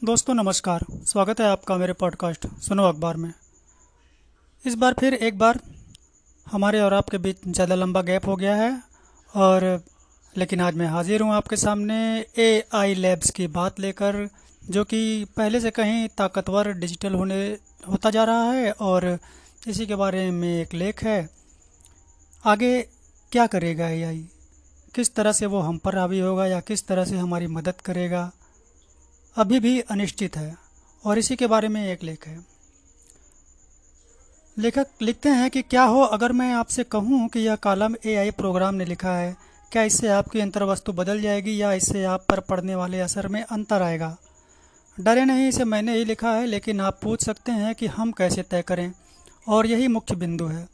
दोस्तों, नमस्कार। स्वागत है आपका मेरे पॉडकास्ट सुनो अखबार में। इस बार फिर एक बार हमारे और आपके बीच ज़्यादा लंबा गैप हो गया है और लेकिन आज मैं हाजिर हूँ आपके सामने ए आई लैब्स की बात लेकर, जो कि पहले से कहीं ताकतवर डिजिटल होने, होता जा रहा है और इसी के बारे में एक लेख है। आगे क्या करेगा ए आई किस तरह से वो हम पर हावी होगा या किस तरह से हमारी मदद करेगा? अभी भी अनिश्चित है, और इसी के बारे में एक लेख है। लेखक लिखते हैं कि क्या हो अगर मैं आपसे कहूँ कि यह कॉलम एआई प्रोग्राम ने लिखा है, क्या इससे आपकी अंतर्वस्तु बदल जाएगी या इससे आप पर पड़ने वाले असर में अंतर आएगा? डरे नहीं, इसे मैंने ही लिखा है, लेकिन आप पूछ सकते हैं कि हम कैसे तय करें, और यही मुख्य बिंदु है।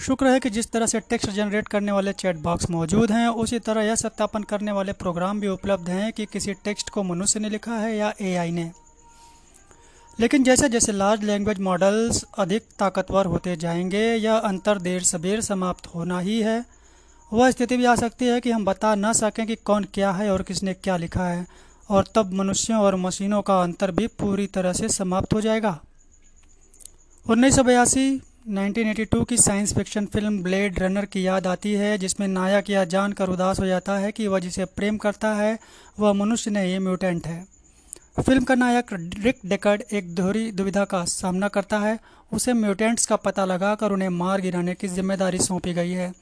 शुक्र है कि जिस तरह से टेक्स्ट जनरेट करने वाले चैट बॉक्स मौजूद हैं, उसी तरह यह सत्यापन करने वाले प्रोग्राम भी उपलब्ध हैं कि किसी टेक्स्ट को मनुष्य ने लिखा है या एआई ने। लेकिन जैसे जैसे लार्ज लैंग्वेज मॉडल्स अधिक ताकतवर होते जाएँगे, यह अंतर देर सबेर समाप्त होना ही है। वह स्थिति भी आ सकती है कि हम बता ना सकें कि कौन क्या है और किसने क्या लिखा है, और तब मनुष्यों और मशीनों का अंतर भी पूरी तरह से समाप्त हो जाएगा। उन्नीस सौ बयासी 1982 की science fiction film Blade Runner की याद आती है, जिसमें नायक यह जानकर उदास हो जाता है कि वह जिसे प्रेम करता है, वह मनुष्य नहीं म्यूटेंट है। फ़िल्म का नायक रिक डेकर्ड एक दोहरी दुविधा का सामना करता है। उसे म्यूटेंट्स का पता लगाकर उन्हें मार गिराने की ज़िम्मेदारी सौंपी गई है,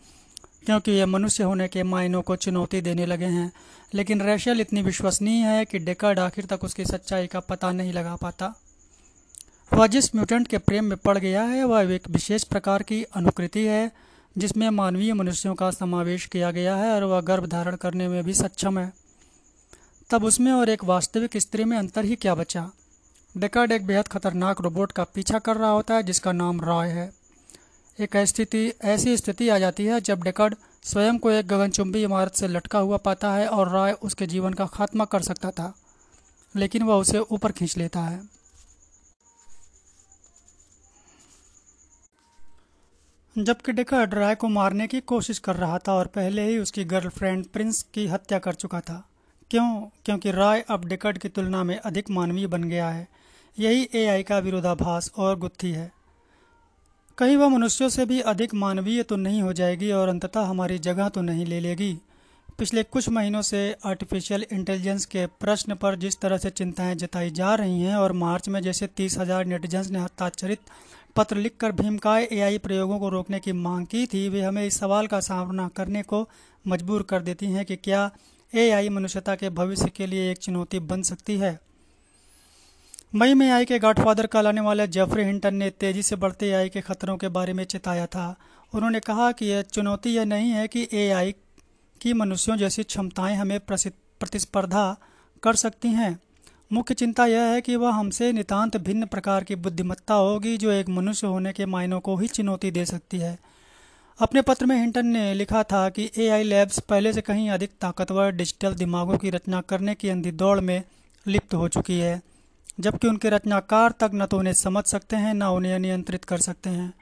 क्योंकि ये मनुष्य होने के मायनों को चुनौती देने लगे हैं। लेकिन रेशल इतनी विश्वसनीय है कि डेकर्ड आखिर तक उसकी सच्चाई का पता नहीं लगा पाता। वह जिस म्यूटेंट के प्रेम में पड़ गया है, वह एक विशेष प्रकार की अनुकृति है, जिसमें मानवीय मनुष्यों का समावेश किया गया है और वह गर्भ धारण करने में भी सक्षम है। तब उसमें और एक वास्तविक स्त्री में अंतर ही क्या बचा? डेकार्ड एक बेहद खतरनाक रोबोट का पीछा कर रहा होता है, जिसका नाम रॉय है। एक स्थिति, ऐसी स्थिति आ जाती है जब डेकार्ड स्वयं को एक गगनचुंबी इमारत से लटका हुआ पाता है और रॉय उसके जीवन का खात्मा कर सकता था, लेकिन वह उसे ऊपर खींच लेता है। जबकि डेकर्ड राय को मारने की कोशिश कर रहा था और पहले ही उसकी गर्लफ्रेंड प्रिंस की हत्या कर चुका था। क्यों? क्योंकि राय अब डेकर्ड की तुलना में अधिक मानवीय बन गया है। यही एआई का विरोधाभास और गुत्थी है। कहीं वह मनुष्यों से भी अधिक मानवीय तो नहीं हो जाएगी और अंततः हमारी जगह तो नहीं ले लेगी। पिछले कुछ महीनों से आर्टिफिशियल इंटेलिजेंस के प्रश्न पर जिस तरह से चिंताएँ जताई जा रही हैं और मार्च में जैसे तीस हज़ार नेटिजन्स ने हस्ताक्षरित पत्र लिखकर भीमकाय एआई प्रयोगों को रोकने की मांग की थी, वे हमें इस सवाल का सामना करने को मजबूर कर देती हैं कि क्या एआई मनुष्यता के भविष्य के लिए एक चुनौती बन सकती है। मई में आई के गॉडफादर कहलाने वाले जेफरी हिंटन ने तेज़ी से बढ़ते एआई के खतरों के बारे में चेताया था। उन्होंने कहा कि यह चुनौती यह नहीं है कि एआई की मनुष्यों जैसी क्षमताएँ हमें प्रतिस्पर्धा कर सकती हैं। मुख्य चिंता यह है कि वह हमसे नितांत भिन्न प्रकार की बुद्धिमत्ता होगी जो एक मनुष्य होने के मायनों को ही चुनौती दे सकती है। अपने पत्र में हिंटन ने लिखा था कि एआई लैब्स पहले से कहीं अधिक ताकतवर डिजिटल दिमागों की रचना करने की अंधी दौड़ में लिप्त हो चुकी है, जबकि उनके रचनाकार तक न तो उन्हें समझ सकते हैं, न उन्हें नियंत्रित कर सकते हैं।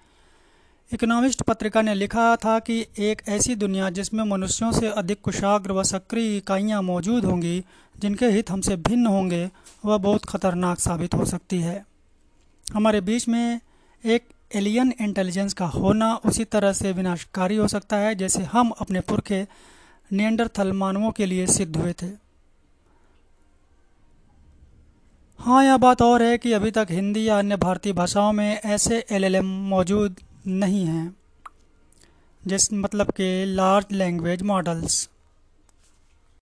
इकोनॉमिस्ट पत्रिका ने लिखा था कि एक ऐसी दुनिया जिसमें मनुष्यों से अधिक कुशाग्र व सक्रिय इकाइयाँ मौजूद होंगी, जिनके हित हमसे भिन्न होंगे, वह बहुत खतरनाक साबित हो सकती है। हमारे बीच में एक एलियन इंटेलिजेंस का होना उसी तरह से विनाशकारी हो सकता है, जैसे हम अपने पुरखे नियंडरथल मानवों के लिए सिद्ध हुए थे। हाँ यह बात और है कि अभी तक हिंदी या अन्य भारतीय भाषाओं में ऐसे एलएलएम मौजूद नहीं हैं। जिस मतलब के लार्ज लैंग्वेज मॉडल्स